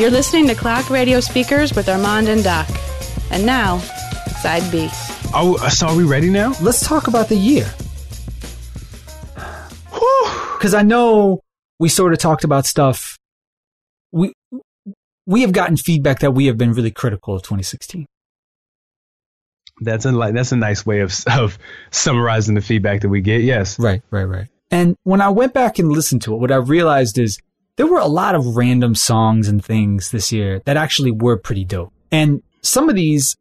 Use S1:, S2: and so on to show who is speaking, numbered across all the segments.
S1: You're listening to Clock Radio Speakers with Armand and Doc. And now, side B.
S2: Oh, uh, so are we ready now?
S3: Let's talk about the year. Because I know we sort of talked about stuff. We we have gotten feedback that we have been really critical of 2016.
S2: That's a like that's a nice way of of summarizing the feedback that we get. Yes.
S3: Right, right, right. And when I went back and listened to it, what I realized is there were a lot of random songs and things this year that actually were pretty dope. And some of these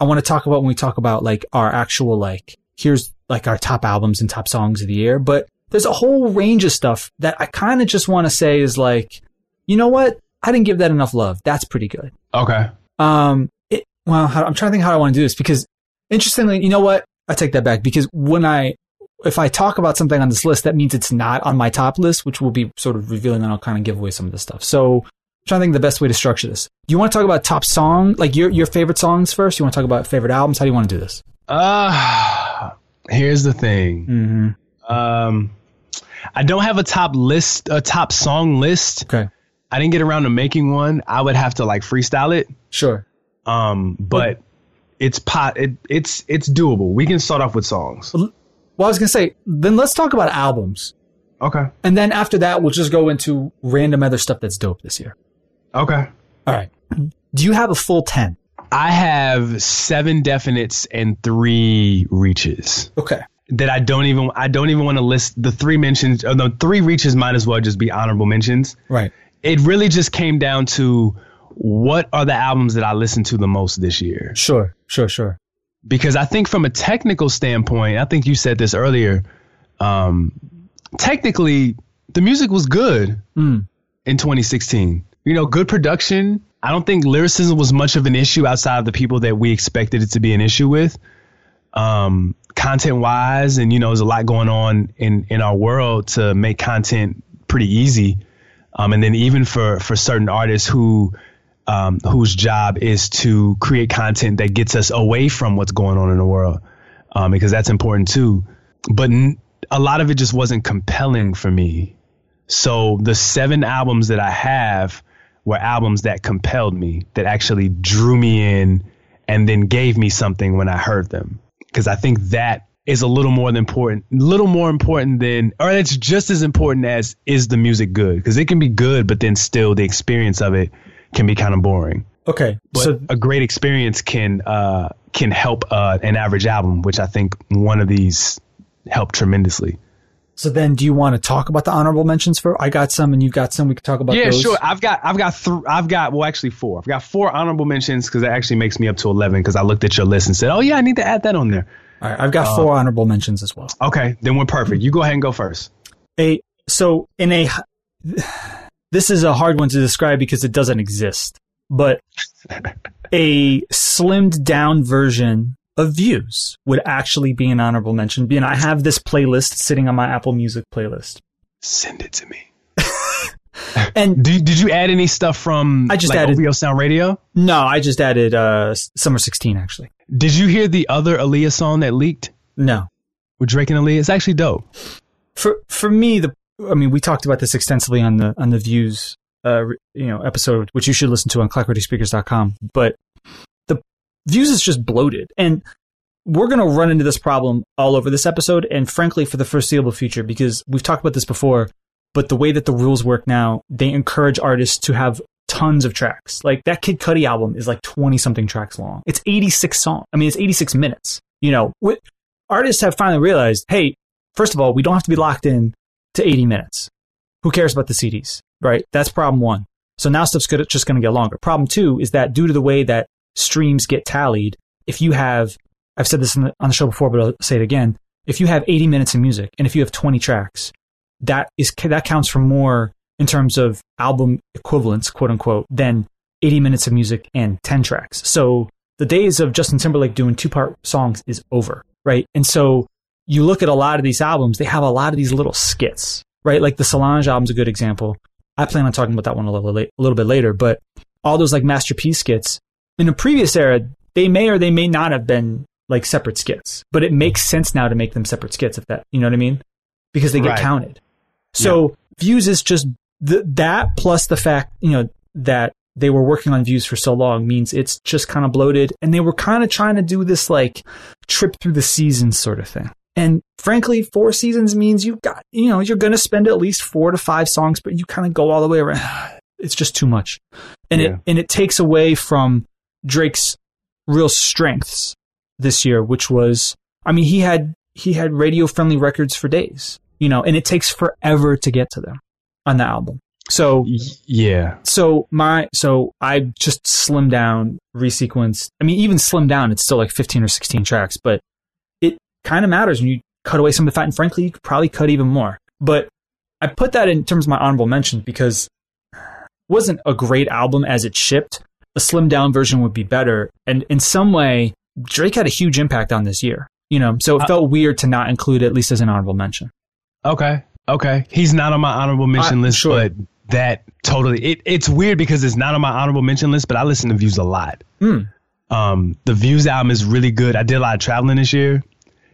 S3: I want to talk about when we talk about like our actual like here's like our top albums and top songs of the year, but there's a whole range of stuff that I kind of just want to say is like, you know what? I didn't give that enough love. That's pretty good.
S2: Okay.
S3: Um, it, well, I'm trying to think how I want to do this because interestingly, you know what? I take that back because when I, if I talk about something on this list, that means it's not on my top list, which will be sort of revealing and I'll kind of give away some of this stuff. So I'm trying to think the best way to structure this. Do you want to talk about top song, like your, your favorite songs first? You want to talk about favorite albums? How do you want to do this?
S2: Uh, here's the thing.
S3: Mm-hmm.
S2: Um, I don't have a top list, a top song list.
S3: Okay.
S2: I didn't get around to making one. I would have to like freestyle it.
S3: Sure.
S2: Um, but it's pot. It, it's it's doable. We can start off with songs.
S3: Well, I was going to say, then let's talk about albums.
S2: Okay.
S3: And then after that, we'll just go into random other stuff that's dope this year.
S2: Okay.
S3: All right. Do you have a full 10?
S2: I have seven definites and three reaches
S3: Okay.
S2: that I don't even I don't even want to list the three mentions. Oh, or the three reaches might as well just be honorable mentions.
S3: Right.
S2: It really just came down to what are the albums that I listened to the most this year.
S3: Sure. Sure. Sure.
S2: Because I think from a technical standpoint, I think you said this earlier. Um, technically, the music was good
S3: Mm.
S2: in 2016. You know, good production. I don't think lyricism was much of an issue outside of the people that we expected it to be an issue with. Um, content wise, and you know, there's a lot going on in in our world to make content pretty easy. Um, and then even for for certain artists who um, whose job is to create content that gets us away from what's going on in the world, um, because that's important too. But n- a lot of it just wasn't compelling for me. So the seven albums that I have were albums that compelled me, that actually drew me in, and then gave me something when I heard them. Because I think that is a little more than important, a little more important than, or it's just as important as is the music good? Because it can be good, but then still the experience of it can be kind of boring.
S3: Okay.
S2: But
S3: so
S2: a great experience can uh, can help uh, an average album, which I think one of these helped tremendously.
S3: so then, do you want to talk about the honorable mentions for? I got some, and you've got some. We could talk about.
S2: yeah,
S3: those.
S2: sure. I've got I've got th- I've got well actually four. I've got four honorable mentions because that actually makes me up to eleven because I looked at your list and said, oh yeah, I need to add that on there.
S3: All right. I've got
S2: Uh,
S3: four honorable mentions as well.
S2: Okay, then we're perfect. You go ahead and go first.
S3: A so in a this is a hard one to describe because it doesn't exist, but a slimmed down version of views would actually be an honorable mention. And I have this playlist sitting on my Apple Music playlist.
S2: Send it to me.
S3: And
S2: Did, did you add any stuff from
S3: I just
S2: like,
S3: added-
S2: OVO Sound Radio?
S3: no, I just added uh Summer 16 actually.
S2: Did you hear the other Aaliyah song that leaked
S3: No.
S2: with Drake and Aaliyah? It's actually dope.
S3: for for me the I mean we talked about this extensively on the on the views uh you know episode which you should listen to on clockradiospeakers.com but the views is just bloated. And we're going to run into this problem all over this episode and frankly for the foreseeable future because we've talked about this before but the way that the rules work now they encourage artists to have tons of tracks. Like that Kid Cudi album is like 20 something tracks long. It's 86 songs i mean it's 86 minutes you know? Artists have finally realized hey first of all, we don't have to be locked in to 80 minutes. Who cares about the CDs, right? That's problem one. So now stuff's just going to get longer. Problem two is that due to the way that streams get tallied, if you have, I've said this on the, on the show before, but I'll say it again. If you have 80 minutes of music and if you have 20 tracks, that is, that counts for more in terms of album equivalents, quote unquote, than 80 minutes of music and 10 tracks. So the days of Justin Timberlake doing two part songs is over, right? And so you look at a lot of these albums, they have a lot of these little skits, right? Like the Solange album's a good example. I plan on talking about that one a little, late, a little bit later, but all those like masterpiece skits in a previous era, they may or they may not have been like separate skits, but it makes sense now to make them separate skits if that, you know what I mean? Because they get
S2: Right.
S3: counted. So views is just the, that plus the fact, you know, that they were working on views for so long means it's just kind of bloated and they were kind of trying to do this like trip through the seasons sort of thing. And frankly, four seasons means you've got, you know, you're going to spend at least four to five songs, but you kind of go all the way around. It's just too much. And
S2: Yeah.
S3: it, and it takes away from Drake's real strengths this year, which was, I mean, he had, he had radio friendly records for days, you know, and it takes forever to get to them on the album. So,
S2: Yeah.
S3: so my, so I just slimmed down, resequenced. I mean, even slimmed down, it's still like 15 or 16 tracks, but kind of matters when you cut away some of the fat. And frankly, you could probably cut even more. But I put that in terms of my honorable mention because it wasn't a great album as it shipped. A slimmed down version would be better. And in some way, Drake had a huge impact on this year, you know, so it
S2: Uh,
S3: felt weird to not include it at least as an honorable mention.
S2: Okay. Okay. He's not on my honorable mention
S3: Uh,
S2: list,
S3: sure.
S2: but that totally it, it's weird because it's not on my honorable mention list, but I listen to views a lot.
S3: Mm.
S2: Um, the views album is really good. I did a lot of traveling this year.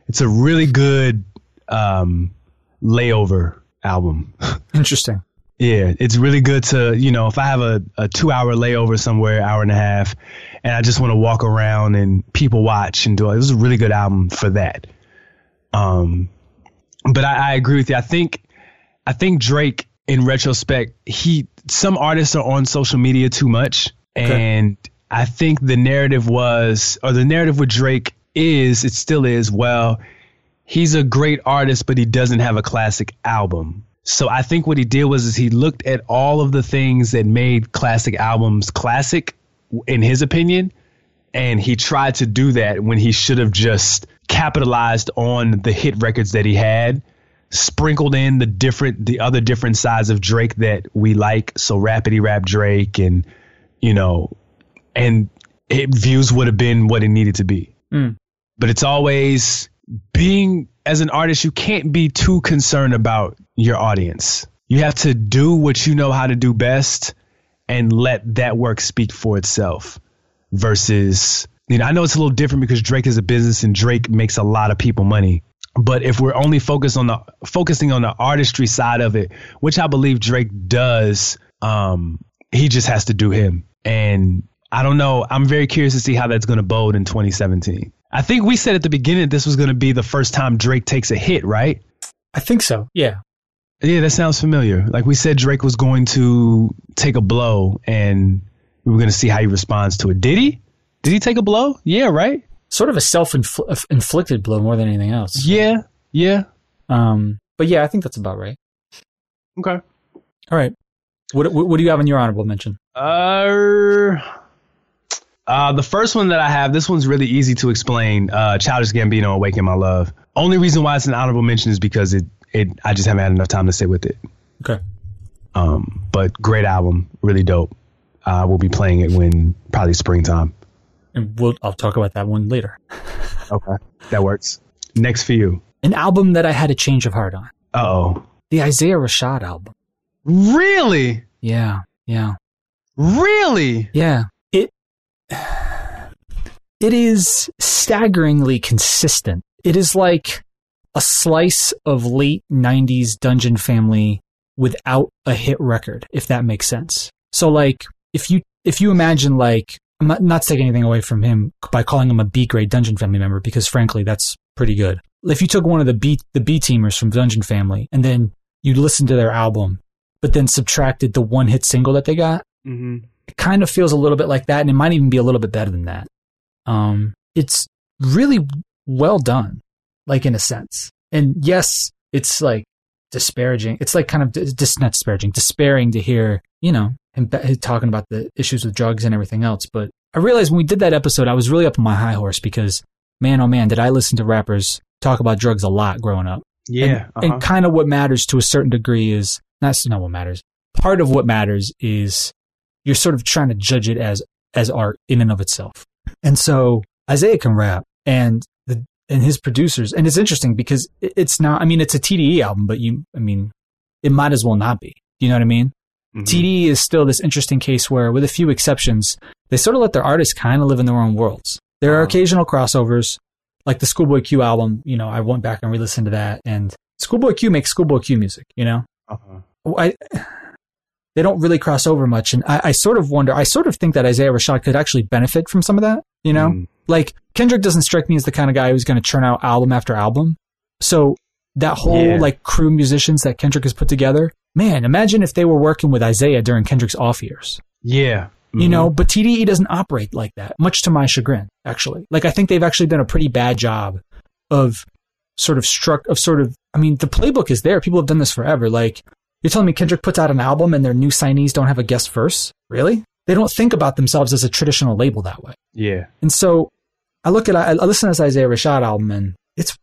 S2: It's a really good um, layover album.
S3: Interesting.
S2: Yeah, it's really good to, you know, if I have a, a two hour layover somewhere, hour and a half, and I just want to walk around and people watch and do it. It was a really good album for that. Um, but I, I agree with you. I think, I think Drake, in retrospect, he some artists are on social media too much, and I think the narrative was, or the narrative with Drake is, it still is. Well, he's a great artist, but he doesn't have a classic album. So I think what he did was is he looked at all of the things that made classic albums classic, in his opinion, and he tried to do that when he should have just capitalized on the hit records that he had, sprinkled in the different, the other different sides of Drake that we like. So rapidy rap Drake, and you know, and it, views would have been what it needed to be.
S3: Mm.
S2: But it's always being as an artist, you can't be too concerned about your audience. You have to do what you know how to do best and let that work speak for itself versus, you know, I know it's a little different because Drake is a business and Drake makes a lot of people money. But if we're only focused on the focusing on the artistry side of it, which I believe Drake does, um, he just has to do him. And I don't know. I'm very curious to see how that's going to bode in 2017. I think we said at the beginning this was going to be the first time Drake takes a hit, right?
S3: I think so. Yeah.
S2: Yeah, that sounds familiar. Like we said, Drake was going to take a blow, and we were going to see how he responds to it. Did he? Did he take a blow? Yeah, right.
S3: Sort of a self inflicted blow more than anything else.
S2: Yeah, yeah.
S3: Um, but yeah, I think that's about right.
S2: Okay.
S3: All right. What, what, what do you have in your honorable mention?
S2: Uh, uh, the first one that I have, this one's really easy to explain. Uh, Childish Gambino, "Awaken My Love." Only reason why it's an honorable mention is because it, it, I just haven't had enough time to sit with it.
S3: Okay.
S2: Um, but great album, really dope. Uh, we'll be playing it when probably springtime.
S3: And we'll, I'll talk about that one later.
S2: Okay, that works. Next for you.
S3: An album that I had a change of heart on.
S2: Uh oh.
S3: The Isaiah Rashad album.
S2: Really?
S3: Yeah. Yeah.
S2: Really?
S3: Yeah. It is staggeringly consistent. It is like a slice of late 90s Dungeon Family without a hit record, if that makes sense. So like if you if you imagine like I'm not, not taking anything away from him by calling him a B grade Dungeon Family member because frankly that's pretty good. If you took one of the B the B teamers from Dungeon Family and then you listened to their album, but then subtracted the one hit single that they got,
S2: Mm-hmm.
S3: It kind of feels a little bit like that, and it might even be a little bit better than that. Um, it's really well done, like in a sense. And yes, it's like disparaging. It's like kind of dis- not disparaging, despairing to hear, you know, him be- talking about the issues with drugs and everything else. But I realized when we did that episode, I was really up on my high horse because, man, oh man, did I listen to rappers talk about drugs a lot growing up.
S2: Yeah.
S3: And, and kind of what matters to a certain degree is that's not what matters. Part of what matters is you're sort of trying to judge it as as art in and of itself. And so Isaiah can rap and the and his producers and it's interesting because it's not I mean it's a TDE album but you I mean it might as well not be. Do you know what I mean?
S2: Mhm.
S3: TDE is still this interesting case where with a few exceptions they sort of let their artists kind of live in their own worlds. There are
S2: Uh-huh.
S3: occasional crossovers like the Schoolboy Q album, you know, I went back and re-listened to that and Schoolboy Q makes Schoolboy Q music, you know?
S2: Uh-huh.
S3: I, they don't really cross over much. And I, I sort of wonder, I sort of think that Isaiah Rashad could actually benefit from some of that, you know?
S2: Mm.
S3: Like Kendrick doesn't strike me as the kind of guy who's going to churn out album after album. So that whole
S2: Yeah.
S3: like crew musicians that Kendrick has put together, man, imagine if they were working with Isaiah during Kendrick's off years,
S2: Yeah.
S3: you
S2: Mhm.
S3: know? But TDE doesn't operate like that, much to my chagrin, actually. Like I think they've actually done a pretty bad job of sort of struck of sort of. I mean, the playbook is there. People have done this forever. Like you're telling me Kendrick puts out an album and their new signees don't have a guest verse? Really? They don't think about themselves as a traditional label that way.
S2: Yeah.
S3: And so I look at I I listen to this Isaiah Rashad album and it's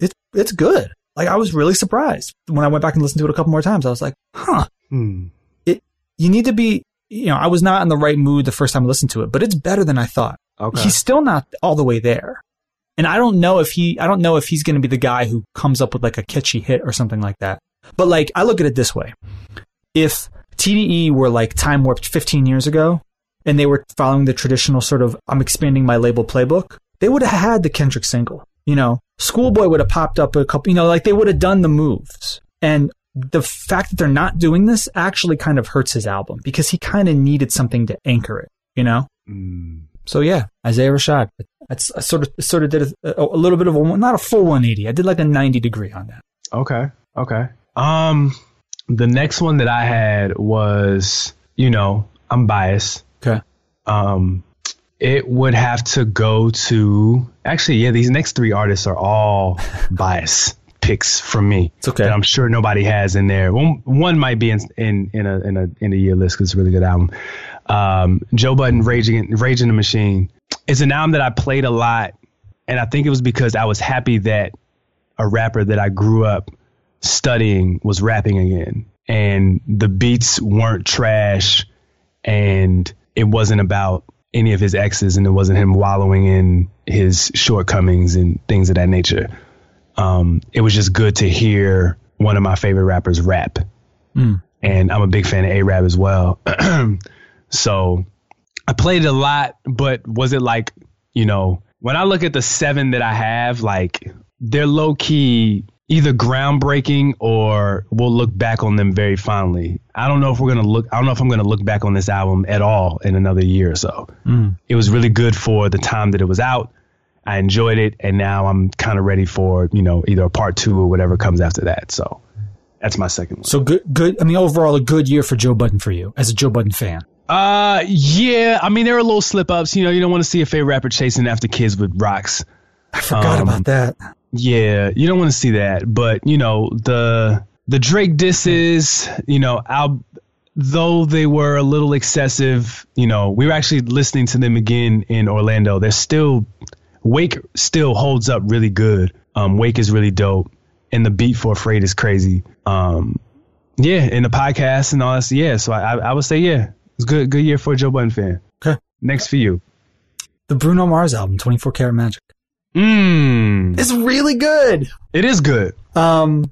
S3: it's it's good. Like I was really surprised when I went back and listened to it a couple more times. I was like, huh.
S2: Hmm.
S3: You need to be you know, I was not in the right mood the first time I listened to it, but it's better than I thought.
S2: Okay.
S3: He's still not all the way there. And I don't know if he I don't know if he's gonna be the guy who comes up with like a catchy hit or something like that. But like I look at it this way. If TDE were like time warped 15 years ago and they were following the traditional sort of I'm expanding my label playbook, they would have had the Kendrick single. You know, Schoolboy would have popped up a couple, you know, like they would have done the moves. And the fact that they're not doing this actually kind of hurts his album because he kind of needed something to anchor it, you know?
S2: Mm.
S3: So yeah, Isaiah Rashad. That's I sort of sort of did a, a little bit of a not a full 180. I did like a 90 degree on that.
S2: Okay. Okay. Um, the next one that I had was, you know, I'm biased.
S3: Okay.
S2: Um, it would have to go to actually, yeah. These next three artists are all bias picks from me.
S3: It's okay.
S2: That I'm sure nobody has in there. One one might be in in in a in a in a year list because it's a really good album. Um, Joe Budden, Raging Raging the Machine. It's an album that I played a lot, and I think it was because I was happy that a rapper that I grew up studying was rapping again, and the beats weren't trash, and it wasn't about any of his exes, and it wasn't him wallowing in his shortcomings and things of that nature um, it was just good to hear one of my favorite rappers rap.
S3: Mm.
S2: And I'm a big fan of A-Rap as well. so I played a lot, but was it like, you know, when I look at the seven that I have, like they're low key either groundbreaking or we'll look back on them very fondly. I don't know if we're going to look, I don't know if I'm going to look back on this album at all in another year or so.
S3: Mm.
S2: It was really good for the time that it was out. I enjoyed it, and now I'm kind of ready for you know either a part two or whatever comes after that. So that's my second one.
S3: So good, good. I mean, overall, a good year for Joe Budden for you as a Joe Budden fan.
S2: Uh, yeah. I mean, there are little slip ups. You know, you don't want to see a favorite rapper chasing after kids with rocks.
S3: I forgot
S2: Um,
S3: about that.
S2: Yeah, you don't want to see that. But you know, the the Drake disses. You know, I'll. Though they were a little excessive, you know, we were actually listening to them again in Orlando. They're still Wake still holds up really good. Um, Wake is really dope, and the beat for Afraid is crazy. Um, yeah, and the podcast and all that. Yeah, so I, I, would say yeah, it's good. Good year for a Joe Budden fan.
S3: Okay.
S2: Next for you.
S3: The Bruno Mars album, 24 Karat Magic.
S2: Mmm.
S3: It's really good.
S2: It is good.
S3: Um,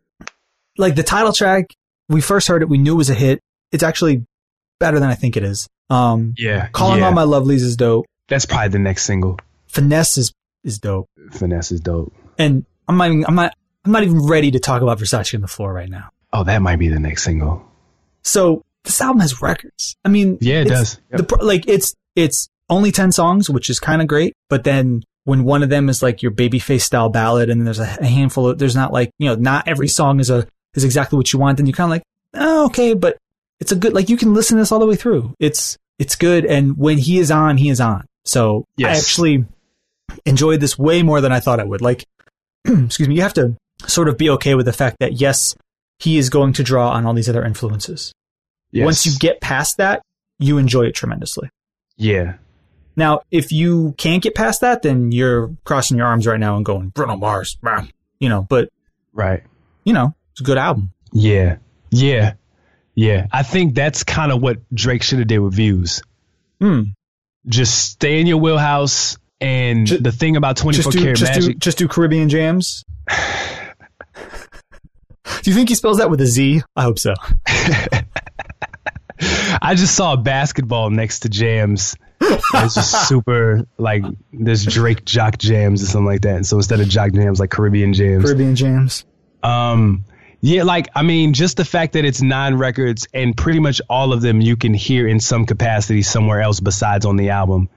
S3: like the title track, we first heard it, we knew it was a hit. It's actually better than I think it is. Um,
S2: Yeah.
S3: Calling
S2: yeah.
S3: All My Lovelies is dope.
S2: That's probably the next single.
S3: Finesse is, is dope.
S2: Finesse is dope.
S3: And I'm not even, I'm not, I'm not even ready to talk about Versace on the floor right now.
S2: Oh, that might be the next single.
S3: So this album has records. I mean,
S2: Yeah, it does. Yep.
S3: The like it's it's only ten songs, which is kind of great. But then when one of them is like your babyface style ballad, and there's a, a handful of there's not like you know not every song is a is exactly what you want. Then you're kind of like, oh, okay, but it's a good like you can listen to this all the way through. It's it's good, and when he is on, he is on. So I actually enjoyed this way more than I thought I would. Like, excuse me, you have to sort of be okay with the fact that yes, he is going to draw on all these other influences.
S2: Yes.
S3: Once you get past that, you enjoy it tremendously.
S2: yeah.
S3: Now, if you can't get past that, then you're crossing your arms right now and going Bruno Mars, rah," you know. But
S2: Right.
S3: you know, it's a good album.
S2: Yeah. Yeah. Yeah. I think that's kind of what Drake should have did with views.
S3: Hmm.
S2: Just stay in your wheelhouse. And
S3: Ju-
S2: the thing about 24
S3: Just do,
S2: karat
S3: just do, just do Caribbean jams. do you think he spells that with a Z? I hope so.
S2: I just saw a basketball next to jams. It's just super like there's Drake jock jams or something like that. And so instead of jock jams, like Caribbean jams.
S3: Caribbean jams.
S2: Um, Yeah, like I mean, just the fact that it's nine records and pretty much all of them you can hear in some capacity somewhere else besides on the album.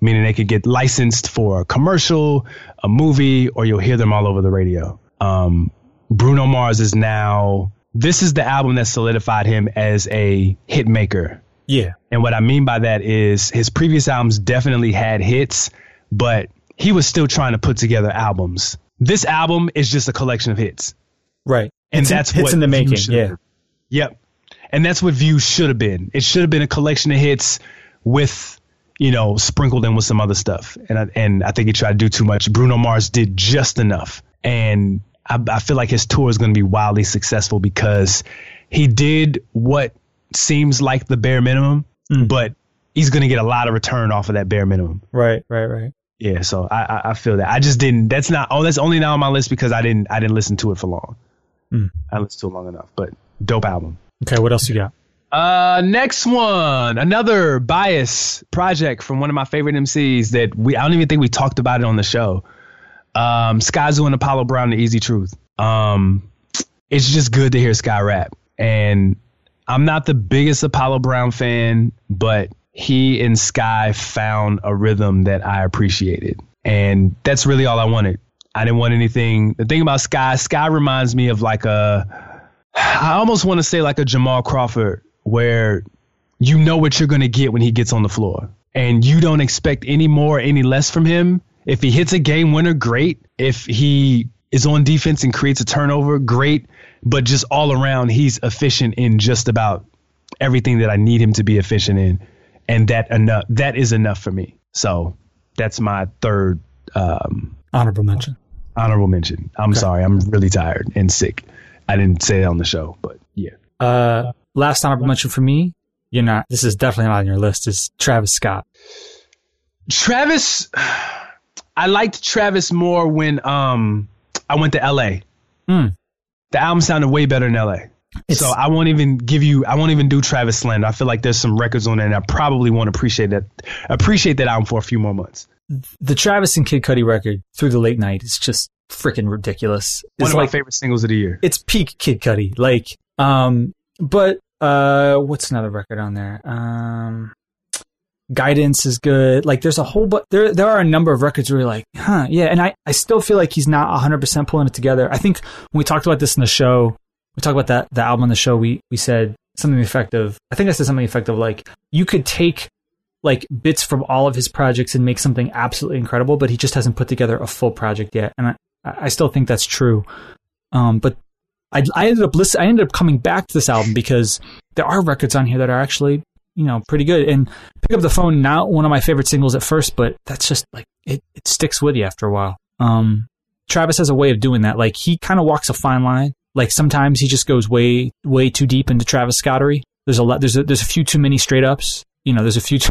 S2: Meaning they could get licensed for a commercial, a movie, or you'll hear them all over the radio. Um, Bruno Mars is now. This is the album that solidified him as a hit maker.
S3: Yeah.
S2: And what I mean by that is his previous albums definitely had hits, but he was still trying to put together albums. This album is just a collection of hits.
S3: Right.
S2: And
S3: It's in-
S2: that's
S3: it's
S2: what
S3: in the making, yeah.
S2: been. Yep. And that's what Views should have been. It should have been a collection of hits with, you know, sprinkled in with some other stuff. And I, and I think he tried to do too much. Bruno Mars did just enough. And I, I feel like his tour is going to be wildly successful because he did what seems like the bare minimum,
S3: Mm.
S2: but he's going to get a lot of return off of that bare minimum.
S3: Right, right, right.
S2: Yeah, so I, I I feel that. I just didn't. That's not. Oh, that's only now on my list because I didn't. I didn't listen to it for long.
S3: Mm.
S2: I listened to it long enough, but dope album.
S3: Okay, what else you got?
S2: Uh, next one, another bias project from one of my favorite MCs that we. I don't even think we talked about it on the show. Um, Skyzoo and Apollo Brown, The Easy Truth. Um, it's just good to hear Sky rap, and I'm not the biggest Apollo Brown fan, but he and Sky found a rhythm that I appreciated, and that's really all I wanted. I didn't want anything. The thing about Sky, Sky reminds me of like a, I almost want to say like a Jamal Crawford, where you know what you're going to get when he gets on the floor, and you don't expect any more, any less from him. If he hits a game winner, great. If he is on defense and creates a turnover, great. But just all around, he's efficient in just about everything that I need him to be efficient in, and that enough. That is enough for me. So that's my third um,
S3: Honorable mention.
S2: honorable mention. I'm sorry, I'm really tired and sick. I didn't say it on the show, but yeah.
S3: Uh, last honorable mention for me. You're not. This is definitely not on your list. Is Travis Scott.
S2: Travis, I liked Travis more when um I went to LA.
S3: Hmm.
S2: The album sounded way better in LA.
S3: It's-
S2: so I won't even give you. I won't even do Travis slander. I feel like there's some records on there, and I probably won't appreciate that. Appreciate that album for a few more months.
S3: The Travis and Kid Cudi record through the late night is just freaking ridiculous.
S2: One
S3: It's
S2: of
S3: like
S2: my favorite singles of the year.
S3: it's peak Kid Cudi. Like, um, but uh, what's another record on there? Um, Guidance is good. Like, there's a whole but there there are a number of records where you're like, huh, yeah. And I I still feel like he's not 100 percent pulling it together. I think when we talked about this in the show, we talked about that the album on the show. We we said something effective. I think I said something effective like you could take like bits from all of his projects and make something absolutely incredible, but he just hasn't put together a full project yet. And I, I still think that's true. Um, but I, I ended up listen, I ended up coming back to this album because there are records on here that are actually, you know, pretty good. And pick up the phone now, one of my favorite singles at first, but that's just like it, it sticks with you after a while. Um, Travis has a way of doing that. Like he kind of walks a fine line. Like sometimes he just goes way, way too deep into Travis Scottery. There's a lot. There's a, there's a few too many straight ups. You know, there's a few, too,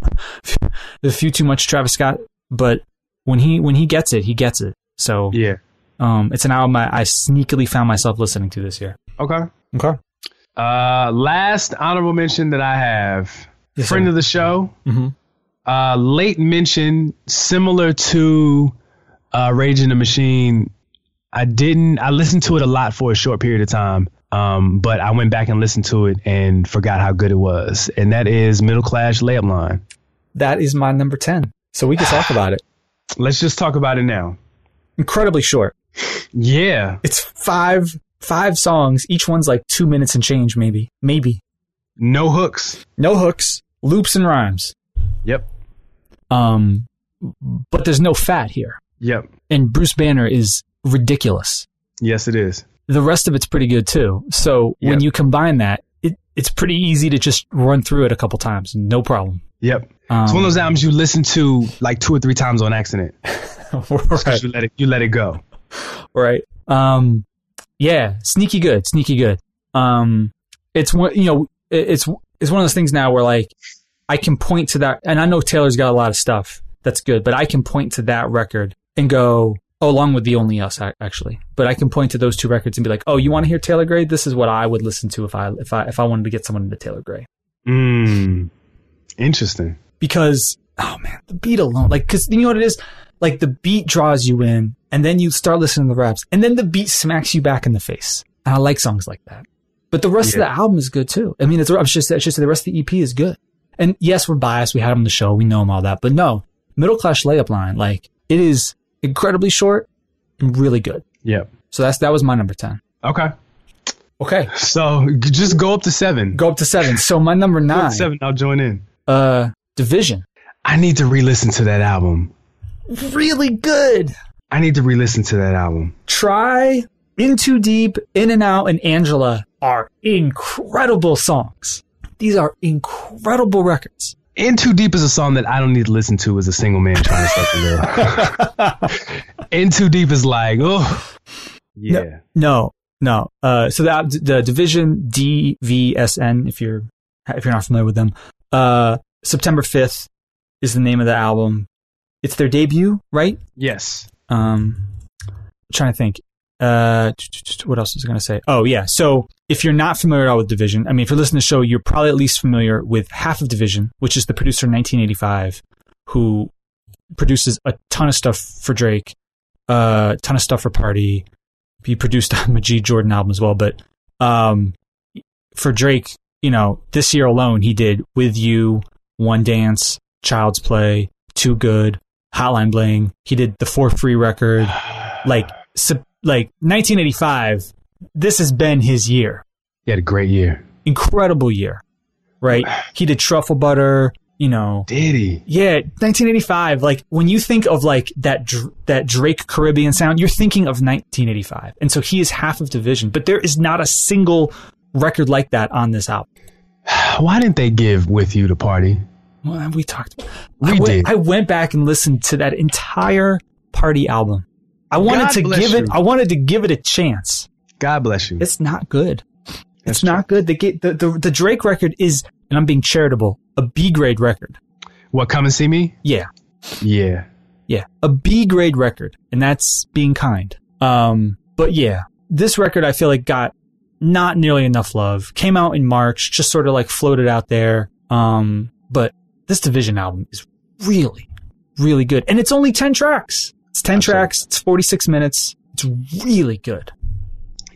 S3: there's a few too much Travis Scott. But when he when he gets it, he gets it. So
S2: Yeah.
S3: um, it's an album I, I sneakily found myself listening to this year.
S2: Okay.
S3: Okay.
S2: Uh, last honorable mention that I have,
S3: Yes,
S2: friend
S3: sir.
S2: of the show,
S3: Mm-hmm.
S2: uh, late mention, similar to uh, Rage in the Machine. I didn't. I listened to it a lot for a short period of time, um, but I went back and listened to it and forgot how good it was. And that is Middle Class Layup Line.
S3: That is my number 10. So we can talk about it.
S2: Let's just talk about it now.
S3: Incredibly short.
S2: Yeah,
S3: It's five five songs. Each one's like two minutes and change, maybe. Maybe.
S2: no hooks.
S3: No hooks, loops and rhymes.
S2: Yep,
S3: Um, but there's no fat here.
S2: yep.
S3: And Bruce Banner is ridiculous.
S2: Yes, it is.
S3: The rest of it's pretty good too. So when you combine that, it, it's pretty easy to just run through it a couple times. No problem.
S2: Yep.
S3: Um,
S2: It's one of those albums you listen to like two or three times on accident.
S3: Right.
S2: You let it. You let it go.
S3: right. Um, yeah, sneaky good, sneaky good. Um, it's one, you know, it- it's it's one of those things now where like I can point to that, and I know Taylor's got a lot of stuff that's good, but I can point to that record and go, oh, along with the Only Us actually, but I can point to those two records and be like, oh, you want to hear Taylor Gray? This is what I would listen to if I if I if I wanted to get someone into Taylor Gray
S2: Mm. Interesting.
S3: because oh man, the beat alone, like, cause you know what it is, like the beat draws you in, and then you start listening to the raps, and then the beat smacks you back in the face. And I like songs like that. But the rest
S2: Yeah.
S3: of the album is good too. I mean, it's, I should say, I should the rest of the EP is good. And yes, we're biased. We had him on the show. We know him all that. But no, middle class layup line, like it is incredibly short and really good.
S2: Yep.
S3: So that's that was my number ten.
S2: Okay.
S3: Okay,
S2: So just go up to seven.
S3: go up to seven. So my number nine,
S2: seven. I'll join in.
S3: uh, Division,
S2: I need to re-listen to that album.
S3: really good.
S2: I need to re-listen to that album.
S3: Try In Too Deep, In and Out, and Angela are incredible songs. These are incredible records.
S2: In Too Deep is a song that I don't need to listen to as a single man trying to suck a girl. In Too Deep is like, oh, yeah.
S3: No, no. Uh, so the, the division DVSN, if you're if you're not familiar with them, uh, September fifth is the name of the album. It's their debut, right?
S2: Yes.
S3: Um, I'm trying to think. Uh, what else was I going to say? Oh yeah. So if you're not familiar at all with Division, I mean, if you're listening to the show, you're probably at least familiar with half of Division, which is the producer in 1985, who produces a ton of stuff for Drake, a uh, ton of stuff for Party. He produced a Majid Jordan album as well, but um, for Drake, you know, this year alone, he did With You, One Dance, Child's Play, Too Good, Hotline Bling. He did the For Free record. Like, like 1985, this has been his year.
S2: He had a great year.
S3: Incredible year, right? He did Truffle Butter, you know.
S2: Did he?
S3: Yeah, 1985. Like when you think of like that Dr- that Drake Caribbean sound, you're thinking of 1985. And so he is half of Division, but there is not a single record like that on this album.
S2: Why didn't they give with you to party?
S3: Well, we talked.
S2: We
S3: I went,
S2: did.
S3: I went back and listened to that entire party album. I wanted
S2: God
S3: to give it. I wanted to give it a chance.
S2: God bless you.
S3: It's not good.
S2: That's
S3: it's not good. The, the the the Drake record is, and I'm being charitable, a B grade record.
S2: What? Come and see me?
S3: Yeah,
S2: Yeah.
S3: yeah, a B grade record, and that's being kind. Um, but yeah, this record I feel like got not nearly enough love. Came out in March, just sort of like floated out there. Um, but this Division album is really, really good, and it's only ten tracks. It's ten
S2: Absolutely.
S3: tracks. It's forty six minutes. It's really good.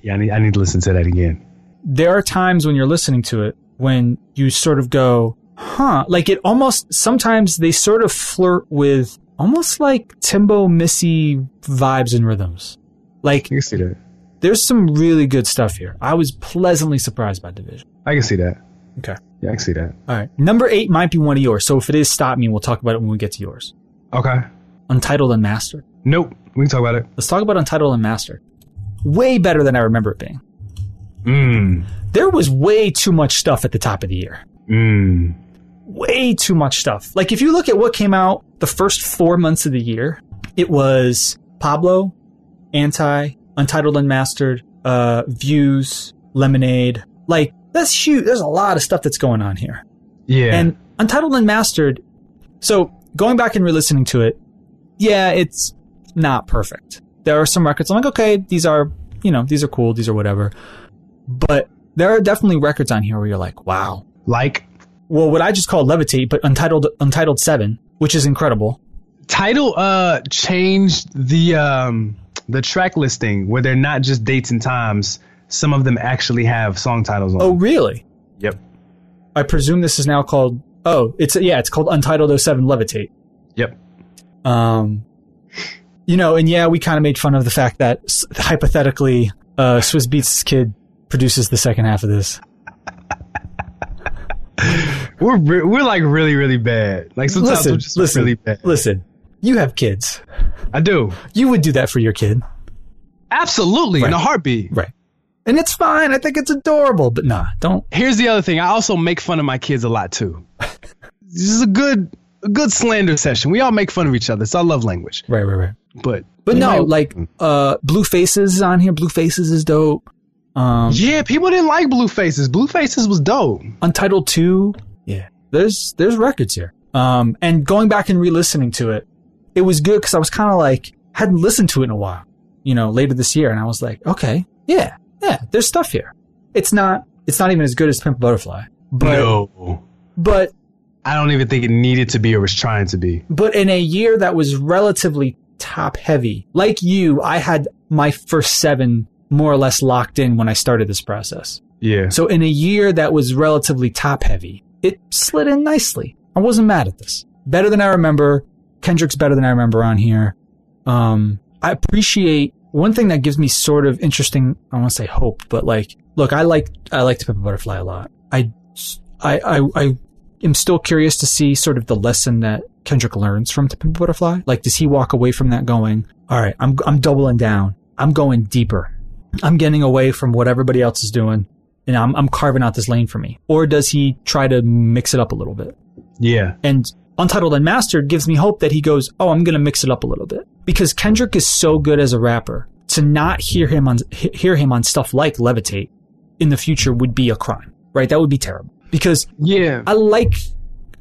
S2: Yeah. I need. I need to listen to that again.
S3: there are times when you're listening to it when you sort of go, huh? Like it almost, sometimes they sort of flirt with almost like Timbo Missy vibes and rhythms. Like
S2: can see that.
S3: there's some really good stuff here. I was pleasantly surprised by Division.
S2: I can see that.
S3: Okay.
S2: Yeah, I can see that.
S3: All right. Number eight might be one of yours. So if it is, stop me we'll talk about it when we get to yours.
S2: Okay.
S3: Untitled Unmastered.
S2: Nope. We can talk about it.
S3: Let's talk about Untitled Unmastered. Way better than I remember it being.
S2: Mmm.
S3: There was way too much stuff at the top of the year.
S2: Mmm.
S3: way too much stuff. Like if you look at what came out the first four months of the year, it was Pablo, Anti, Untitled Unmastered, uh, Views, Lemonade. Like that's huge. There's a lot of stuff that's going on here.
S2: Yeah.
S3: And Untitled Unmastered. So going back and re-listening to it, yeah, it's not perfect. There are some records I'm like, okay, these are, you know, these are cool, these are whatever. But there are definitely records on here where you're like, wow,
S2: like
S3: well, what I just called Levitate, but Untitled Untitled Seven, which is incredible.
S2: title uh changed the um the track listing where they're not just dates and times. Some of them actually have song titles on.
S3: Oh, really?
S2: Yep.
S3: I presume this is now called. Oh, it's yeah, it's called Untitled 07 Levitate.
S2: Yep.
S3: Um, you know, and yeah, we kind of made fun of the fact that hypothetically, uh, Swizz Beatz' kid produces the second half of this.
S2: We're re- we're like really really bad. Like sometimes
S3: Listen,
S2: we're just
S3: listen,
S2: really bad.
S3: listen. You have kids.
S2: I do.
S3: You would do that for your kid,
S2: Absolutely in a heartbeat.
S3: right? And it's fine. I think it's adorable, but nah, don't.
S2: Here's the other thing. I also make fun of my kids a lot too. this is a good a good slander session. We all make fun of each other. It's our love language.
S3: Right, right, right.
S2: But
S3: But no,
S2: might-
S3: like uh, Blue Faces is on here. Blue Faces is dope. Um,
S2: yeah, people didn't like Blue Faces. Blue Faces was dope.
S3: Untitled Two. Yeah, there's there's records here. Um, and going back and re-listening to it, it was good because I was kind of like hadn't listened to it in a while. You know, later this year, and I was like, okay, yeah, yeah, there's stuff here. It's not it's not even as good as Pimp Butterfly, but
S2: no.
S3: but
S2: I don't even think it needed to be or was trying to be.
S3: but in a year that was relatively top heavy, like you, I had my first seven more or less locked in when I started this process.
S2: Yeah.
S3: So in a year that was relatively top heavy, it slid in nicely. I wasn't mad at this. Better than I remember. Kendrick's better than I remember on here. Um, I appreciate one thing that gives me sort of interesting. I want to say hope, but like, look, I like I like to Pimp a Butterfly a lot. I, I, I, I am still curious to see sort of the lesson that Kendrick learns from To Pimp a Butterfly. Like, does he walk away from that going, all right, I'm I'm doubling down. I'm going deeper. I'm getting away from what everybody else is doing, and I'm I'm carving out this lane for me. Or does he try to mix it up a little bit?
S2: Yeah.
S3: And Untitled Unmastered gives me hope that he goes, oh, I'm going to mix it up a little bit because Kendrick is so good as a rapper. To not hear him on hear him on stuff like Levitate in the future would be a crime, right? That would be terrible because
S2: Yeah.
S3: I like,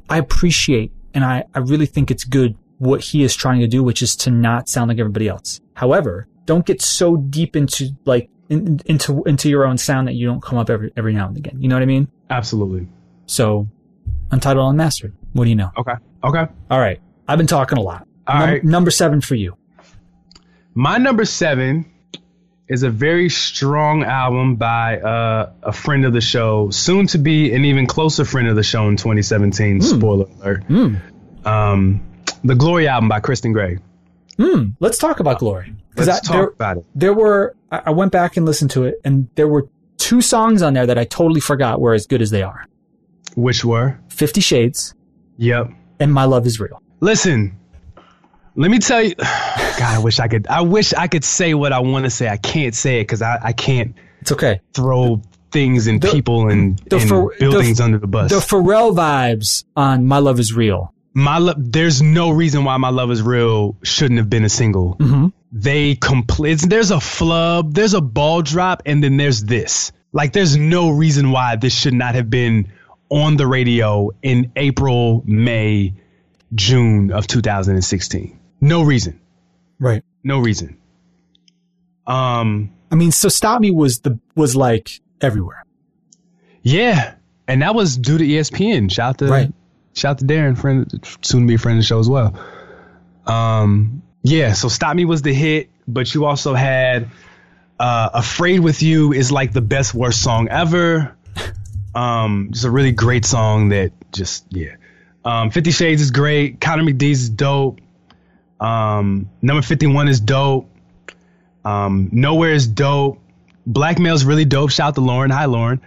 S3: I appreciate, and I, I really think it's good what he is trying to do, which is to not sound like everybody else. However, don't get so deep into like in, into into your own sound that you don't come up every every now and again. You know what I mean?
S2: Absolutely.
S3: So, Untitled Unmastered. What do you know?
S2: Okay. Okay.
S3: All right, I've been talking a lot.
S2: All
S3: Num-
S2: right.
S3: Number seven for you.
S2: My number seven is a very strong album by uh, a friend of the show, soon to be an even closer friend of the show in 2017. Spoiler alert. Um, the Glory album by Kristen Gray.
S3: Hmm. Let's talk about Glory.
S2: Let's
S3: I-
S2: talk
S3: there,
S2: about it.
S3: there were. I I went back and listened to it, and there were two songs on there that I totally forgot were as good as they are.
S2: Which were?
S3: Fifty Shades
S2: Yep.
S3: and My Love Is Real.
S2: Listen, let me tell you. God, I wish I could. I wish I could say what I want to say. I can't say it because I, I can't
S3: It's okay.
S2: throw things and
S3: The-
S2: people and,
S3: the
S2: and
S3: Pharrell-
S2: buildings
S3: the-
S2: under the bus.
S3: The Pharrell vibes on My Love Is Real.
S2: my lo- there's no reason why my love is real shouldn't have been a single.
S3: Mm-hmm.
S2: They complete. There's a flub, there's a ball drop, and then there's this. Like there's no reason why this should not have been on the radio in April, May, June of 2016. No reason.
S3: Right.
S2: No reason. Um.
S3: I mean, so Stop Me was the was like everywhere.
S2: Yeah, and that was due to ESPN. Shout out to
S3: Right.
S2: shout out to Darren, friend, soon to be a friend of the show as well. Um, yeah. So "Stop Me" was the hit, but you also had uh, "Afraid with You" is like the best worst song ever. Um, just a really great song that just yeah. Um, Fifty Shades is great. Connor McDee's is dope. Um, number fifty one is dope. Um, Nowhere is dope. Blackmail is really dope. Shout out to Lauren. Hi, Lauren.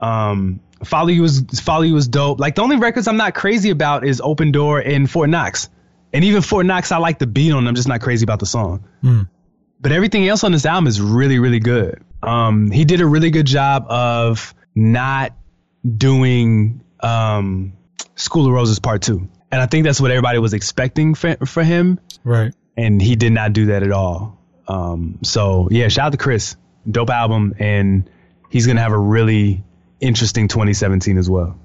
S2: Um, Follow You was Follow You was dope. Like the only records I'm not crazy about is Open Door and Fort Knox. And even Fort Knox, I like the beat on. I'm just not crazy about the song. But everything else on this album is really, really good. Um, he did a really good job of not doing um, School of Roses Part Two, and I think that's what everybody was expecting for, for him,
S3: Right.
S2: and he did not do that at all. Um, so yeah, shout out to Chris, dope album, and he's gonna have a really interesting 2017 as well.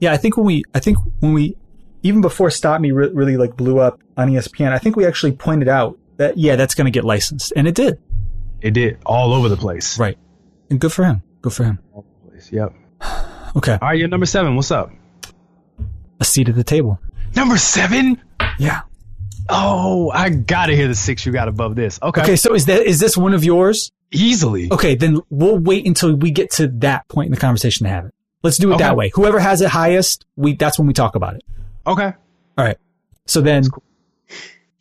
S3: Yeah, I think when we, I think when we, even before Stop Me re- really like blew up on ESPN, I think we actually pointed out that yeah, that's going to get licensed, and it did.
S2: It did all over the place.
S3: Right. And good for him. Good for him. All the place.
S2: Yep.
S3: Okay.
S2: All right, you're number seven. What's up?
S3: A seat at the table.
S2: Number seven.
S3: Yeah.
S2: Oh, I gotta hear the six you got above this. Okay.
S3: Okay. So is that is this one of yours?
S2: Easily.
S3: Okay, then we'll wait until we get to that point in the conversation to have it. Let's do it
S2: Okay.
S3: that way. Whoever has it highest, we that's when we talk about it.
S2: Okay.
S3: All right. So then,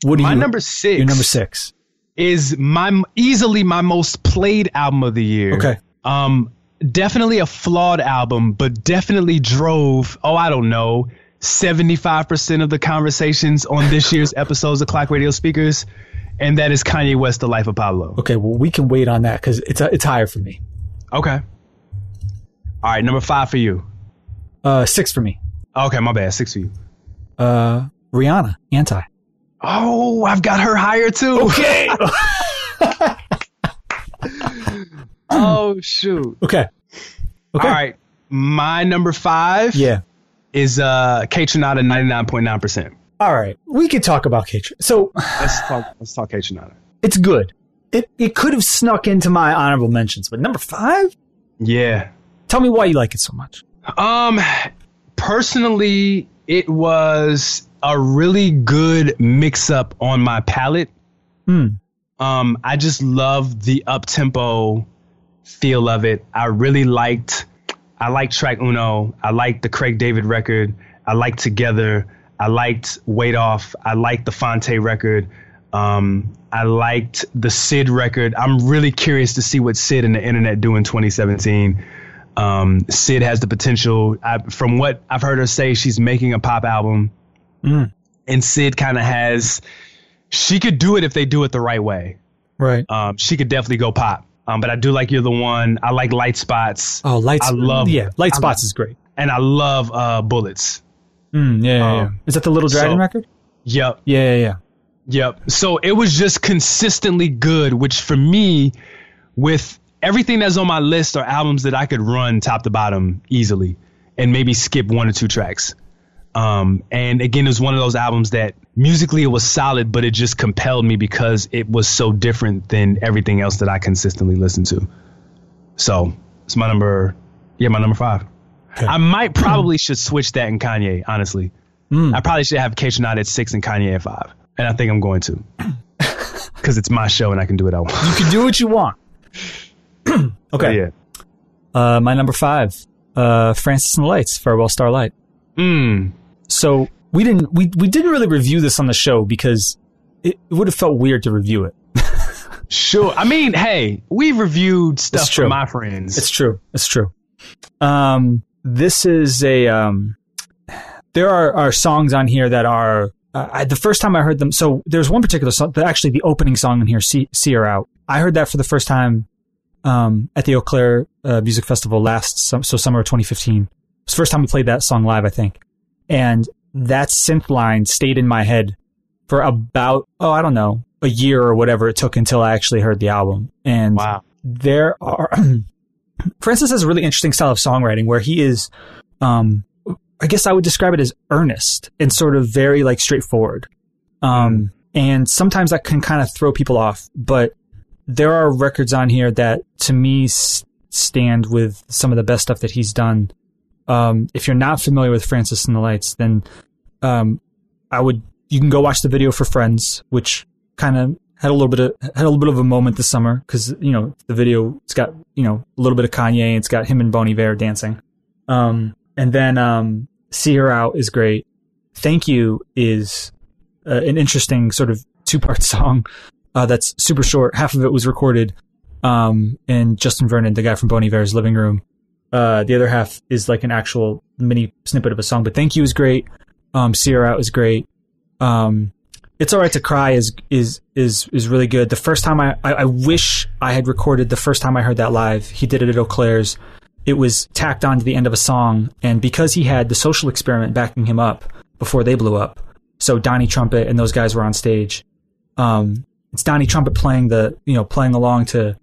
S3: what do
S2: My
S3: you?
S2: My number six.
S3: Your number six.
S2: is my easily my most played album of the year.
S3: Okay.
S2: Um, definitely a flawed album, but definitely drove. Oh, I don't know. 75% of the conversations on this year's episodes of Clock Radio Speakers, and that is Kanye West, The Life of Pablo.
S3: Okay. Well, we can wait on that because it's it's higher for me.
S2: Okay. All right, number five for you.
S3: Uh, six for me.
S2: Okay, my bad. Six for you.
S3: Uh, Rihanna, anti.
S2: Oh, I've got her higher too.
S3: Okay.
S2: oh shoot.
S3: okay. Okay.
S2: All right. My number five
S3: Yeah.
S2: Is uh Kaytranada 99.9%.
S3: All right. We could talk about K. So
S2: Let's talk let's talk Kaytranada.
S3: it's good. It it could have snuck into my honorable mentions, but number five.
S2: Yeah.
S3: Tell me why you like it so much.
S2: Um personally it was a really good mix up on my palate.
S3: Hmm.
S2: Um, I just love the up tempo feel of it. I really liked I like track Uno. I like the Craig David record. I liked Together. I liked Weight Off. I liked the Phonte record. Um, I liked the Syd record. I'm really curious to see what Syd and the internet do in 2017. Um, Syd has the potential. I, from what I've heard her say, she's making a pop album,
S3: Mm.
S2: and Syd kind of has. She could do it if they do it the right way.
S3: Right.
S2: Um, she could definitely go pop. Um, but I do like You're the One. I like Lite Spots,
S3: Oh, lights.
S2: I love-
S3: Yeah, light
S2: I-
S3: spots is great.
S2: and I love uh, Bullets.
S3: Mm, yeah, yeah, yeah.
S2: Um,
S3: Is that the Little Dragon
S2: so-
S3: record?
S2: Yep.
S3: Yeah, yeah, yeah.
S2: Yep. So it was just consistently good, which for me, with everything that's on my list are albums that I could run top to bottom easily and maybe skip one or two tracks. Um, and again, it was one of those albums that musically it was solid, but it just compelled me because it was so different than everything else that I consistently listen to. So it's my number, yeah, my number five. I might probably should switch that in Kanye, honestly. I probably should have Kaytranada at six and Kanye at five. And I think I'm going to. Because it's my show and I can do what I want.
S3: You can do what you want. okay.
S2: Yeah.
S3: Uh, my number five, uh, Francis and the Lights, Farewell Starlight.
S2: Mm.
S3: So we didn't we we didn't really review this on the show because it, it would have felt weird to review it.
S2: Sure. I mean, hey, we've reviewed stuff from my friends.
S3: It's true. It's true. Um, this is a um, there are, are songs on here that are uh, I, the first time I heard them. So there's one particular song, that actually the opening song in here, "See, See Her Out." I heard that for the first time um, at the Eaux Claires uh, Music Festival last so summer of 2015. It's the first time we played that song live, I think, and that synth line stayed in my head for about oh I don't know a year or whatever it took until I actually heard the album. And
S2: wow.
S3: there are Francis has a really interesting style of songwriting where he is um I guess I would describe it as earnest and sort of very like straightforward. Um and sometimes that can kind of throw people off, but there are records on here that to me s- stand with some of the best stuff that he's done. Um if you're not familiar with Francis and the Lights, then um I would you can go watch the video for Friends, which kind of had a little bit of had a little bit of a moment this summer because you know the video it's got you know a little bit of Kanye it's got him and Bon Iver dancing, um, and then um, See Her Out is great. Thank You is uh, an interesting sort of two part song uh, that's super short. Half of it was recorded um, in Justin Vernon, the guy from Bon Iver's living room. Uh, the other half is like an actual mini snippet of a song. But Thank You is great. Um, See Her Out is great. Um, it's all right to cry is is is is really good. The first time I, I I wish I had recorded the first time I heard that live. He did it at Eaux Claires. It was tacked on to the end of a song, and because he had the social experiment backing him up before they blew up, so Donnie Trumpet and those guys were on stage. Um, it's Donnie Trumpet playing the you know playing along to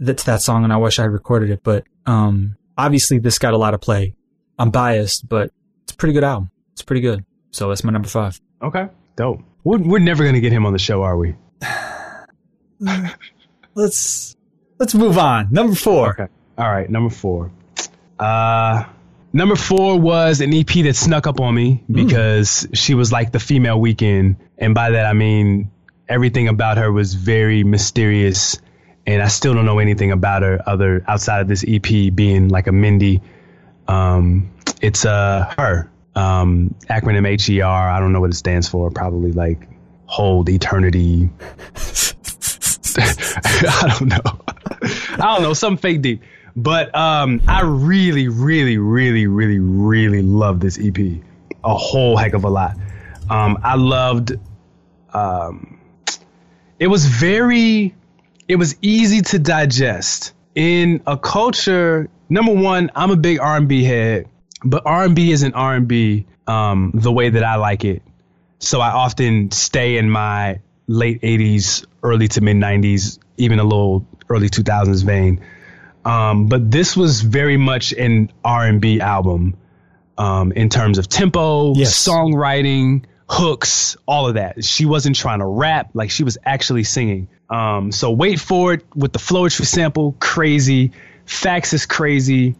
S3: that to that song, and I wish I had recorded it. But um, obviously this got a lot of play. I'm biased, but it's a pretty good album. It's pretty good. So that's my number five.
S2: Okay. Dope. We're, we're never going to get him on the show, are we?
S3: let's let's move on. Number four.
S2: Okay. All right. Number four. Uh, number four was an EP that snuck up on me because she was like the female Weeknd. And by that, I mean everything about her was very mysterious. And I still don't know anything about her other outside of this EP being like a Mindy. Um, it's uh, her. Um, acronym H E R. I don't know what it stands for. Probably like hold eternity. I don't know. I don't know. Some fake deep. But um, I really, really, really, really, really love this EP a whole heck of a lot. Um, I loved. Um, it was very. It was easy to digest in a culture. Number one, I'm a big R&B head, but R&B isn't R&B um, the way that I like it. So I often stay in my late 80s, early to mid 90s, even a little early 2000s vein. Um, but this was very much an R&B album um, in terms of tempo,
S3: Yes.
S2: songwriting, hooks, all of that. She wasn't trying to rap, like she was actually singing. Um, so wait for it with the Floetry sample, crazy. Facts is crazy.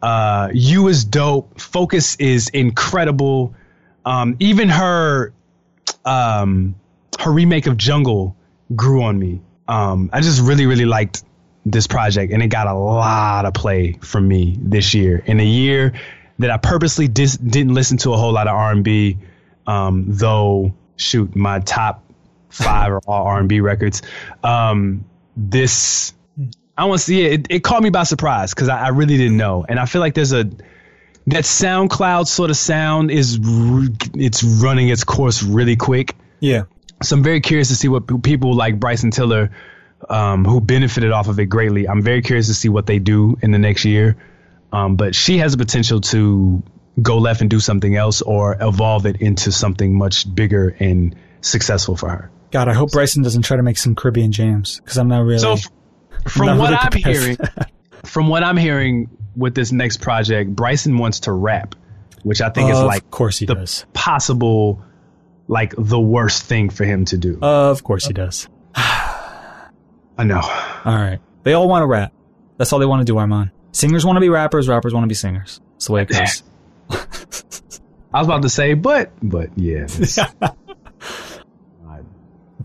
S2: Uh, you is dope. Focus is incredible. Um, even her um, her remake of Jungle grew on me. um, I just really really liked this project, and it got a lot of play from me this year. In a year that I purposely dis- didn't listen to a whole lot of R and B, um, though. Shoot, my top five are all R and B records. Um, this I want to see it. It, it caught me by surprise because I, I, really didn't know, and I feel like there's a that SoundCloud sort of sound is it's running its course really quick.
S3: Yeah.
S2: So I'm very curious to see what people like Bryson Tiller, um, who benefited off of it greatly. I'm very curious to see what they do in the next year. Um, but she has the potential to go left and do something else or evolve it into something much bigger and successful for her.
S3: God, I hope Bryson doesn't try to make some Caribbean jams because I'm not really.
S2: So, from what I'm hearing, from what I'm hearing with this next project, Bryson wants to rap, which I think
S3: of
S2: is like
S3: of course he does.
S2: possible like the worst thing for him to do.
S3: of course he uh, does.
S2: I know.
S3: All right. They all want to rap. That's all they want to do, Armand. Singers want to be rappers, rappers want to be singers. That's the way it goes.
S2: I was about to say, but but yeah.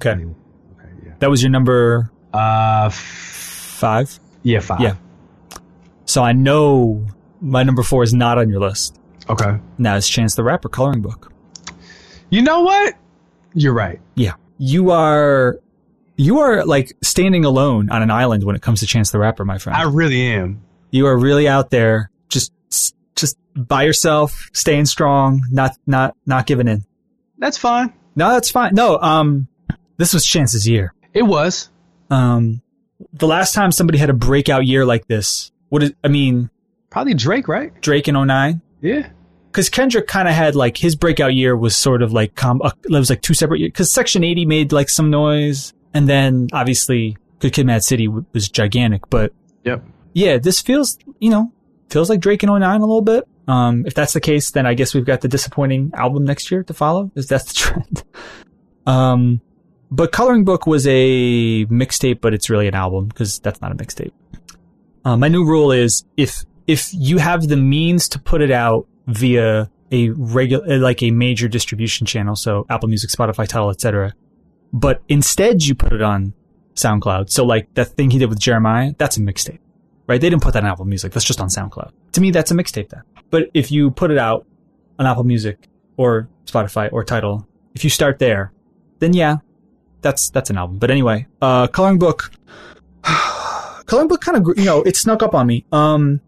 S3: Okay.
S2: okay, yeah.
S3: That was your number
S2: Uh, f-
S3: five?
S2: yeah, five.
S3: Yeah. So I know my number four is not on your list.
S2: Okay.
S3: Now it's Chance the Rapper coloring book.
S2: You know what? You're right.
S3: Yeah. You are you are like standing alone on an island when it comes to Chance the Rapper, my friend.
S2: I really am.
S3: you are really out there just just by yourself, staying strong, not not not giving in.
S2: That's fine.
S3: No, that's fine. No, um this was Chance's year.
S2: It was.
S3: Um the last time somebody had a breakout year like this, what is I mean,
S2: Probably Drake, right?
S3: Drake in 09?
S2: Yeah.
S3: because Kendrick kind of had like his breakout year was sort of like com- uh, it was like two separate years because Section 80 made like some noise and then obviously Good Kid, Mad City w- was gigantic. But
S2: Yep.
S3: yeah, this feels you know feels like Drake in 09 a little bit. Um, if that's the case, then I guess we've got the disappointing album next year to follow. Is that the trend? um, but Coloring Book was a mixtape, but it's really an album because that's not a mixtape. Uh, my new rule is if if you have the means to put it out via a regular like a major distribution channel, so Apple Music, Spotify, Tidal, etc. But instead you put it on SoundCloud. So like that thing he did with Jeremiah, that's a mixtape. Right? They didn't put that on Apple Music. That's just on SoundCloud. To me, that's a mixtape then. But if you put it out on Apple Music or Spotify or Tidal, if you start there, then yeah, that's that's an album. But anyway, uh, Coloring Book, Coloring Book kind of you know it snuck up on me. Um,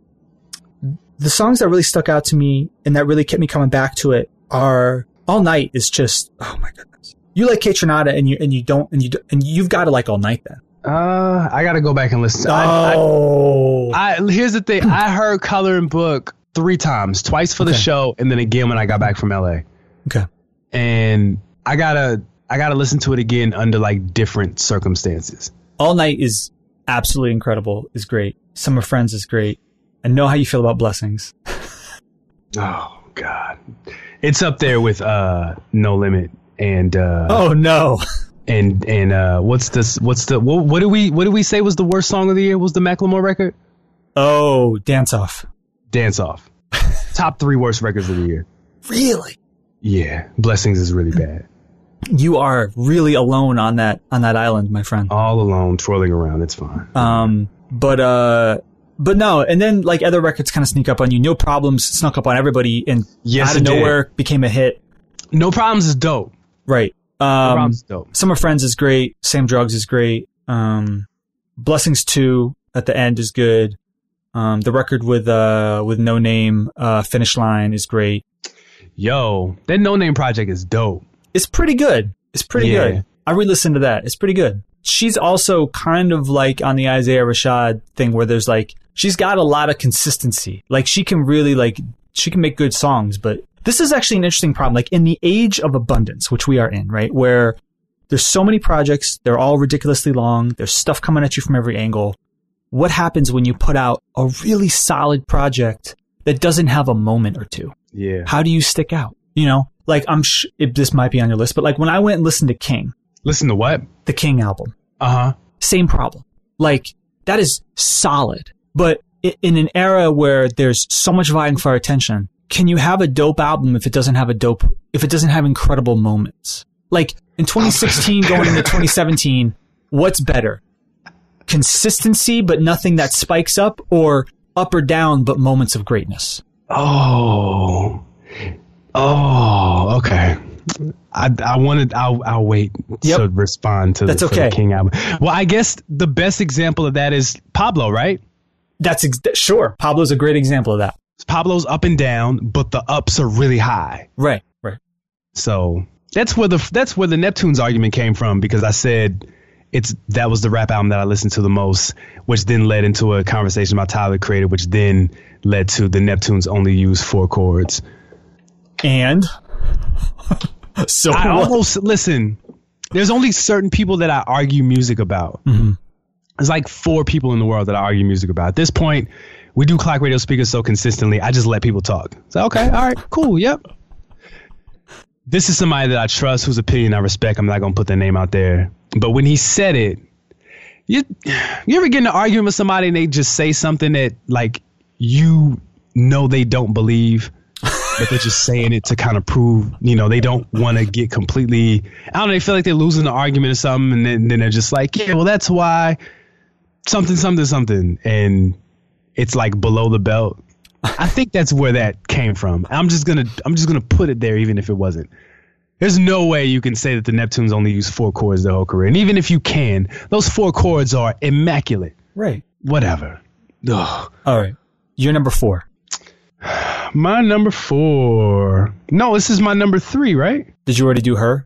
S3: the songs that really stuck out to me and that really kept me coming back to it are All Night is just oh my goodness. You like Kaytranada and you and you don't and you do, and you've got to like All Night then.
S2: Uh, I gotta go back and listen. I, I,
S3: oh,
S2: I, here's the thing. I heard Coloring Book three times, twice for the
S3: Okay.
S2: show, and then again when I got back from LA.
S3: okay.
S2: And I gotta, I gotta listen to it again under like different circumstances.
S3: All Night is absolutely incredible. Is great. Summer Friends is great. I know how you feel about Blessings.
S2: Oh God, it's up there with uh No Limit and uh
S3: Oh no.
S2: and and uh what's this? What's the what, what do we what do we say was the worst song of the year? Was the Macklemore record?
S3: Oh, Dance Off.
S2: Dance Off. Top three worst records of the year.
S3: Really?
S2: Yeah, Blessings is really bad.
S3: You are really alone on that on that island, my friend.
S2: All alone, twirling around. It's fine.
S3: Um, but uh, but no, and then like other records kind of sneak up on you. No problems snuck up on everybody, and
S2: Yes,
S3: out of
S2: it did.
S3: nowhere became a hit.
S2: No problems is dope.
S3: Right.
S2: No
S3: Um,
S2: problems is dope.
S3: Summer Friends is great. Same Drugs is great. Um, Blessings Two at the end is good. Um, the record with uh with Noname, uh, Finish Line is great.
S2: Yo, that Noname project is dope.
S3: It's pretty good. It's pretty
S2: Yeah.
S3: good. I re-listened to that. It's pretty good. She's also kind of like on the Isaiah Rashad thing where there's like she's got a lot of consistency. Like she can really like she can make good songs, but this is actually an interesting problem. Like in the age of abundance, which we are in, right? Where there's so many projects, they're all ridiculously long, there's stuff coming at you from every angle. What happens when you put out a really solid project that doesn't have a moment or two?
S2: Yeah.
S3: how do you stick out? You know, like I'm sh- if this might be on your list, but like when I went and listened to King,
S2: Listen to what?
S3: the King album,
S2: Uh huh.
S3: same problem. Like that is solid, but in an era where there's so much vying for our attention, can you have a dope album if it doesn't have a dope, if it doesn't have incredible moments? Like in 2016 going into 2017, what's better? consistency, but nothing that spikes up, or up or down, but moments of greatness.
S2: Oh, oh, okay. I I wanted. I'll I'll wait
S3: Yep.
S2: to respond to
S3: That's
S2: the, for the
S3: okay.
S2: King album. Well, I guess the best example of that is Pablo, right?
S3: That's ex- sure. Pablo's a great example of that.
S2: Pablo's up and down, but the ups are really high.
S3: Right, right.
S2: So that's where the that's where the Neptunes argument came from because I said it's that was the rap album that I listened to the most, which then led into a conversation about Tyler the Creator, which then led to the Neptunes only use four chords.
S3: And so
S2: I
S3: what?
S2: almost listen. There's only certain people that I argue music about. Mm-hmm. There's like four people in the world that I argue music about. At this point, we do clock radio speakers so consistently. I just let people talk. So okay, all right, cool, yep. This is somebody that I trust, whose opinion I respect. I'm not gonna put their name out there. But when he said it, you you ever get in an argument with somebody and they just say something that like you know they don't believe, but they're just saying it to kind of prove, you know, they don't want to get completely. I don't know. They feel like they're losing the argument or something, and then, then they're just like, yeah, well, that's why something, something, something, and it's like below the belt. I think that's where that came from. I'm just gonna, I'm just gonna put it there, even if it wasn't. There's no way you can say that the Neptunes only use four chords their whole career, and even if you can, those four chords are immaculate.
S3: right.
S2: Whatever. Ugh.
S3: All right. You're number four.
S2: My number four. No, this is my number three, right?
S3: Did you already do her?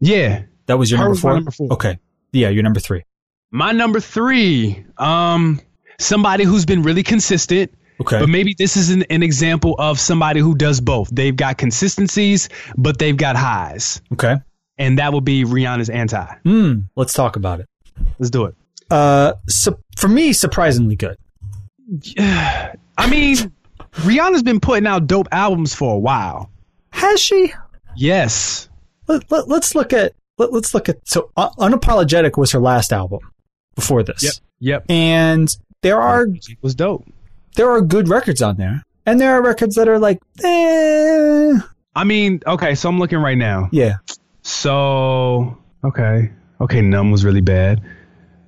S2: Yeah.
S3: That was your
S2: Her
S3: number
S2: was
S3: four?
S2: number four.
S3: Okay. Yeah, you're number three.
S2: My number three. Um, somebody who's been really consistent.
S3: Okay.
S2: But maybe this is an, an example of somebody who does both. They've got consistencies, but they've got highs.
S3: Okay.
S2: And that would be Rihanna's anti.
S3: Hmm. Let's talk about it.
S2: Let's do it.
S3: Uh, su- for me, surprisingly good. Yeah.
S2: I mean, Rihanna's been putting out dope albums for a while.
S3: Has she?
S2: Yes.
S3: Let, let, let's look at let, let's look at so uh, unapologetic was her last album before this.
S2: Yep. Yep.
S3: And there are
S2: It was dope.
S3: there are good records on there, and there are records that are like, eh,
S2: I mean, okay, so I'm looking right now.
S3: yeah,
S2: So okay, okay, Numb was really bad.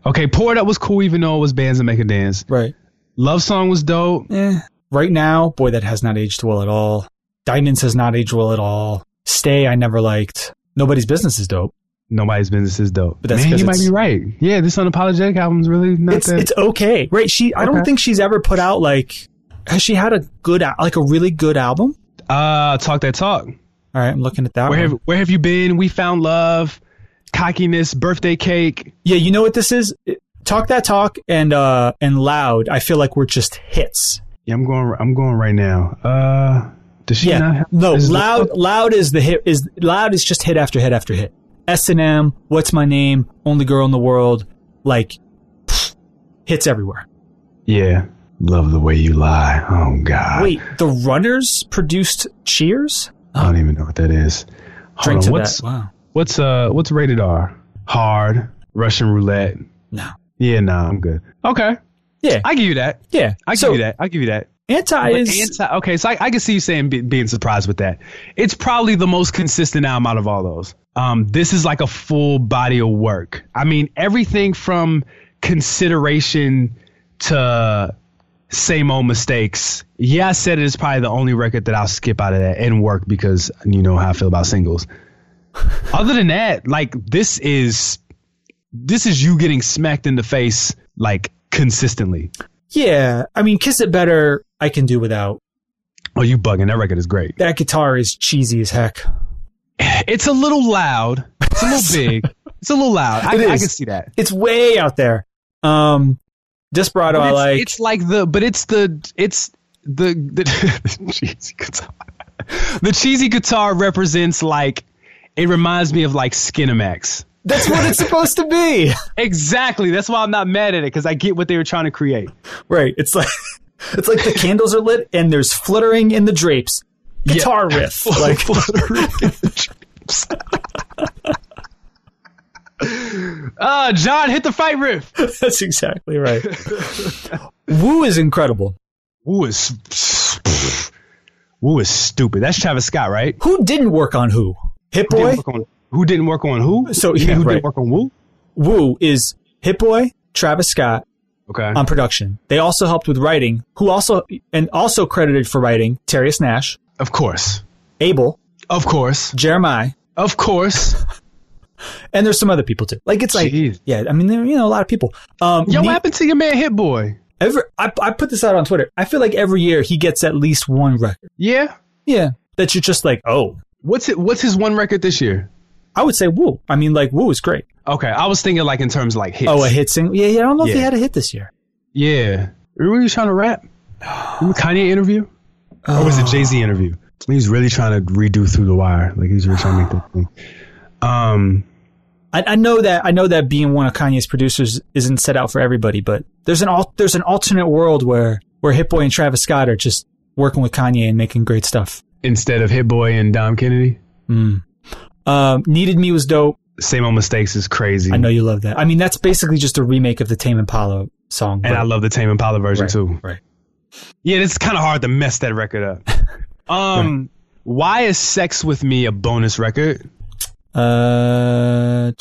S2: Okay, Pour It Up was cool, even though it was bands that make a dance.
S3: right.
S2: Love Song was dope.
S3: Eh. Right now, boy, that has not aged well at all. Diamonds has not aged well at all. Stay, I never liked. Nobody's business is dope.
S2: Nobody's business is dope.
S3: But that's
S2: Man, you might be right. Yeah, this unapologetic album's really not
S3: It's
S2: that.
S3: it's okay, right? She, I don't think she's ever put out like. Has she had a good, like a really good album?
S2: uh, talk that talk.
S3: All right, I'm looking at that
S2: Where
S3: one.
S2: have Where have you been? We found love, cockiness, birthday cake.
S3: Yeah, you know what this is? Talk that talk and uh and loud. I feel like we're just hits.
S2: Yeah, I'm going. I'm going right now. Uh, does she
S3: Yeah,
S2: not have?
S3: no, loud. Loud is the hit. Is loud is just hit after hit after hit. S and M. What's my name? Only girl in the world. Like pfft, hits everywhere.
S2: Yeah, love the way you lie. Oh God.
S3: Wait, the Runners produced Cheers.
S2: I don't even know what that is. Hold
S3: Drink
S2: on,
S3: to
S2: what's
S3: that. Wow.
S2: what's uh what's rated R? Hard, Russian roulette.
S3: No.
S2: Yeah, nah, I'm good. Okay,
S3: Yeah.
S2: I give you that.
S3: yeah.
S2: I give
S3: so
S2: you that. I give you that.
S3: Anti
S2: But
S3: is
S2: anti, okay, so I, I can see you saying be, being surprised with that. It's probably the most consistent album out of all those. Um, this is like a full body of work. I mean, everything from consideration to same old mistakes. Yeah, I said it is probably the only record that I'll skip out of that and work because you know how I feel about singles. Other than that, like this is this is you getting smacked in the face like consistently.
S3: yeah. I mean, Kiss It Better. I can do without.
S2: Oh, you bugging? That record is great.
S3: That guitar is cheesy as heck.
S2: It's a little loud. It's a little big. It's a little loud. I, I can see that.
S3: It's way out there. Um, Desperado, I like.
S2: it's like the, but it's the, it's the, the, the cheesy guitar. The cheesy guitar represents like, it reminds me of like Skinamax.
S3: That's what it's supposed to be.
S2: Exactly. That's why I'm not mad at it because I get what they were trying to create.
S3: Right. It's like it's like the candles are lit and there's fluttering in the drapes. Guitar riff. Like fluttering in the drapes.
S2: Uh, John, hit the fight riff.
S3: that's exactly right. Woo is incredible.
S2: Woo is, Woo is stupid. That's Travis Scott, right?
S3: Who didn't work on who? Hit Boy?
S2: Didn't work on, who didn't work on who?
S3: So, yeah,
S2: who
S3: right.
S2: didn't work on Woo?
S3: Woo is Hit Boy, Travis Scott
S2: Okay.
S3: on production. They also helped with writing, who also and also credited for writing Terius Nash,
S2: of course.
S3: Abel,
S2: Of course.
S3: Jeremiah,
S2: Of course.
S3: and there's some other people too. Like it's like
S2: Jeez.
S3: yeah, I mean there you know a lot of people. Um,
S2: Yo,
S3: Ne-
S2: what happened to your man Hit Boy?
S3: every, I, I put this out on Twitter. I feel like every year he gets at least one record.
S2: Yeah.
S3: Yeah, that you're just like oh.
S2: What's it? What's his one record this year?
S3: I would say Woo. I mean, like Woo is great.
S2: Okay, I was thinking like in terms of like hits.
S3: Oh, a hit single. Yeah, yeah. I don't know if he had a hit this year.
S2: Yeah. Remember he was trying to rap? Remember Kanye interview? Or was it Jay Z interview? He's really trying to redo through the wire. Like he's really trying to make that thing. Um.
S3: I, I know that I know that being one of Kanye's producers isn't set out for everybody, but there's an al- there's an alternate world where where Hit Boy and Travis Scott are just working with Kanye and making great stuff.
S2: Instead of Hit Boy and Dom Kennedy,
S3: Um, Needed Me was dope.
S2: same old mistakes is crazy.
S3: I know you love that. I mean, that's basically just a remake of the Tame Impala song.
S2: and I love the Tame Impala version
S3: right,
S2: too.
S3: Right.
S2: Yeah, it's kind of hard to mess that record up. Um, why is Sex with Me a bonus record?
S3: Uh,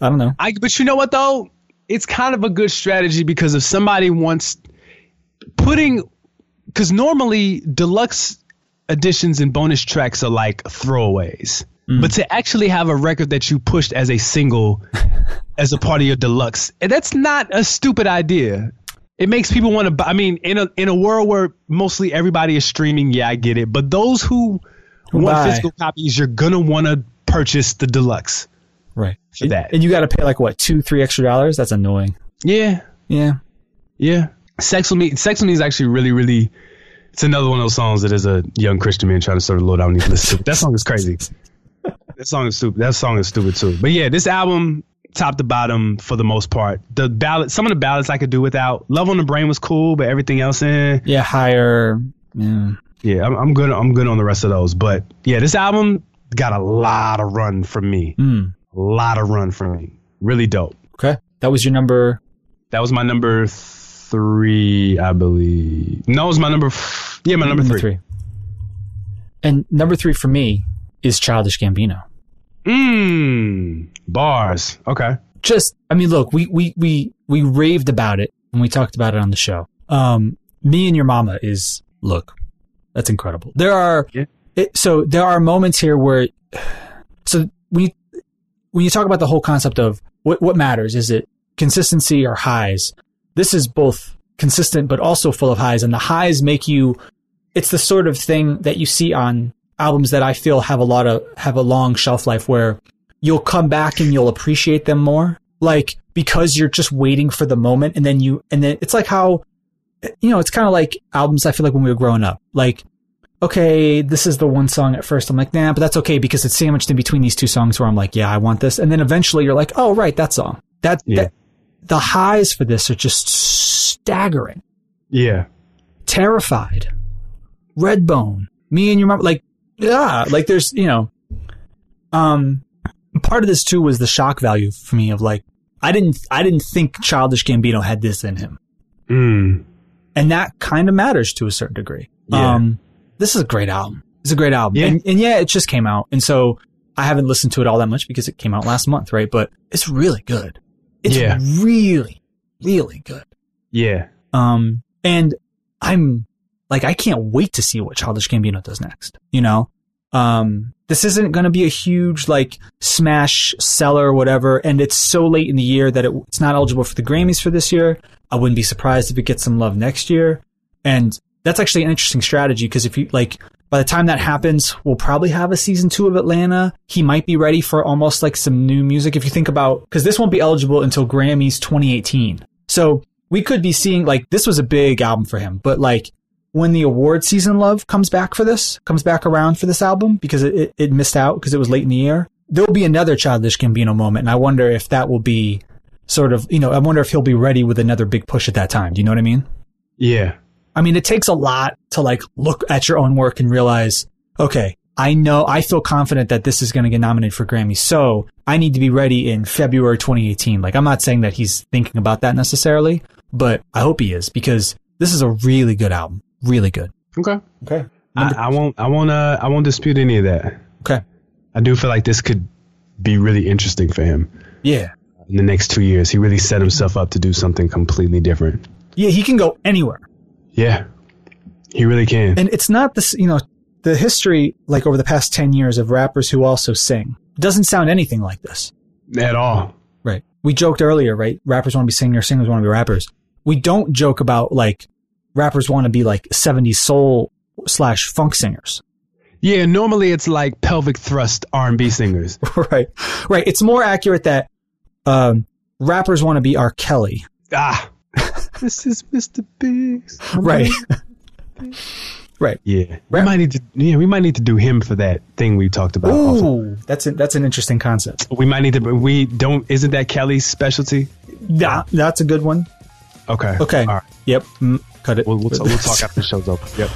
S3: I don't know.
S2: I but you know what though? It's kind of a good strategy because if somebody wants putting because normally deluxe editions and bonus tracks are like throwaways. Mm. But to actually have a record that you pushed as a single as a part of your deluxe, eh, that's not a stupid idea. It makes people want to buy. I mean, in a in a world where mostly everybody is streaming, yeah, I get it. But those who want physical copies, you're gonna want to purchase the deluxe
S3: Right.
S2: for that.
S3: And you got to pay like what two, three extra dollars? That's annoying.
S2: Yeah,
S3: Yeah.
S2: Yeah. Sex with me Sex with me is actually really, really it's another one of those songs that is a young Christian man trying to serve the Lord, I don't need to listen to. That song is crazy. that song is stupid. That song is stupid too. But yeah, this album, top to bottom, for the most part. The ballad some of the ballads I could do without. Love on the Brain was cool, but everything else in
S3: Yeah. Higher. Yeah.
S2: yeah, I'm, I'm good I'm good on the rest of those. But yeah, this album got a lot of run from me.
S3: Mm.
S2: A lot of run from me. Really dope.
S3: Okay. That was your number.
S2: That was my number three, I believe. No, it was my number. F- yeah, my number, three.
S3: And number three for me is Childish Gambino.
S2: Mmm. Bars. Okay.
S3: Just, I mean, look, we, we, we, we raved about it and we talked about it on the show. Um, me and your mama is, look, that's incredible. There are,
S2: Yeah.
S3: it, so there are moments here where, so when you, when you talk about the whole concept of what, what matters, is it consistency or highs? This is both consistent, but also full of highs and the highs make you, it's the sort of thing that you see on albums that I feel have a lot of, have a long shelf life where you'll come back and you'll appreciate them more. Like, because you're just waiting for the moment and then you, and then it's like how, you know, it's kind of like albums I feel like when we were growing up. Like, okay, this is the one song at first. I'm like, nah, but that's okay because it's sandwiched in between these two songs where I'm like, yeah, I want this. And then eventually you're like, oh, right, that song. That,
S2: Yeah.
S3: that the highs for this are just staggering.
S2: Yeah.
S3: Terrified, Redbone, me and your mom, like, yeah, like there's, you know, um, part of this too was the shock value for me of like, I didn't, I didn't think Childish Gambino had this in him.
S2: Mmm.
S3: And that kind of matters to a certain degree.
S2: Yeah.
S3: Um, this is a great album. It's a great album.
S2: Yeah.
S3: And, and yeah, it just came out. And so I haven't listened to it all that much because it came out last month, right? But it's really good. It's
S2: Yeah.
S3: really, really good.
S2: Yeah.
S3: Um, and I'm like, I can't wait to see what Childish Gambino does next. You know, um, this isn't going to be a huge like smash seller or whatever. And it's so late in the year that it, it's not eligible for the Grammys for this year. I wouldn't be surprised if it gets some love next year. And that's actually an interesting strategy because if you like, by the time that happens, we'll probably have a season two of Atlanta. He might be ready for almost like some new music. If you think about, because this won't be eligible until Grammys 2018. So we could be seeing like this was a big album for him, but like when the award season love comes back for this, comes back around for this album because it, it, it missed out because it was late in the year, there'll be another Childish Gambino moment. And I wonder if that will be sort of, you know, I wonder if he'll be ready with another big push at that time. Do you know what I mean?
S2: Yeah.
S3: I mean, it takes a lot to like look at your own work and realize, okay, I know, I feel confident that this is going to get nominated for Grammy. So I need to be ready in February 2018. Like, I'm not saying that he's thinking about that necessarily, but I hope he is because this is a really good album. Really good.
S2: Okay.
S3: Okay.
S2: I, I won't. I won't. Uh, I won't dispute any of that.
S3: Okay.
S2: I do feel like this could be really interesting for him.
S3: Yeah.
S2: in the next two years. He really set himself up to do something completely different.
S3: Yeah, he can go anywhere.
S2: Yeah, he really can.
S3: And it's not this, you know, the history, like over the past 10 years of rappers who also sing, doesn't sound anything like this.
S2: At all.
S3: Right. We joked earlier, right? Rappers want to be singers, singers want to be rappers. We don't joke about like rappers want to be like 70s soul slash funk singers.
S2: Yeah, normally it's like pelvic thrust R&B singers.
S3: right. Right. It's more accurate that um, rappers want to be R. Kelly.
S2: Ah, this is Mr. Biggs.
S3: Right. right.
S2: Yeah, we might need to. Yeah, we might need to do him for that thing we talked about.
S3: Ooh, that's a, that's an interesting concept.
S2: We might need to. but We don't. Isn't that Kelly's specialty?
S3: Yeah, that's a good one.
S2: Okay.
S3: Okay.
S2: All right.
S3: Yep. Mm, cut it.
S2: We'll, we'll, t- we'll talk after the show's over. Yep.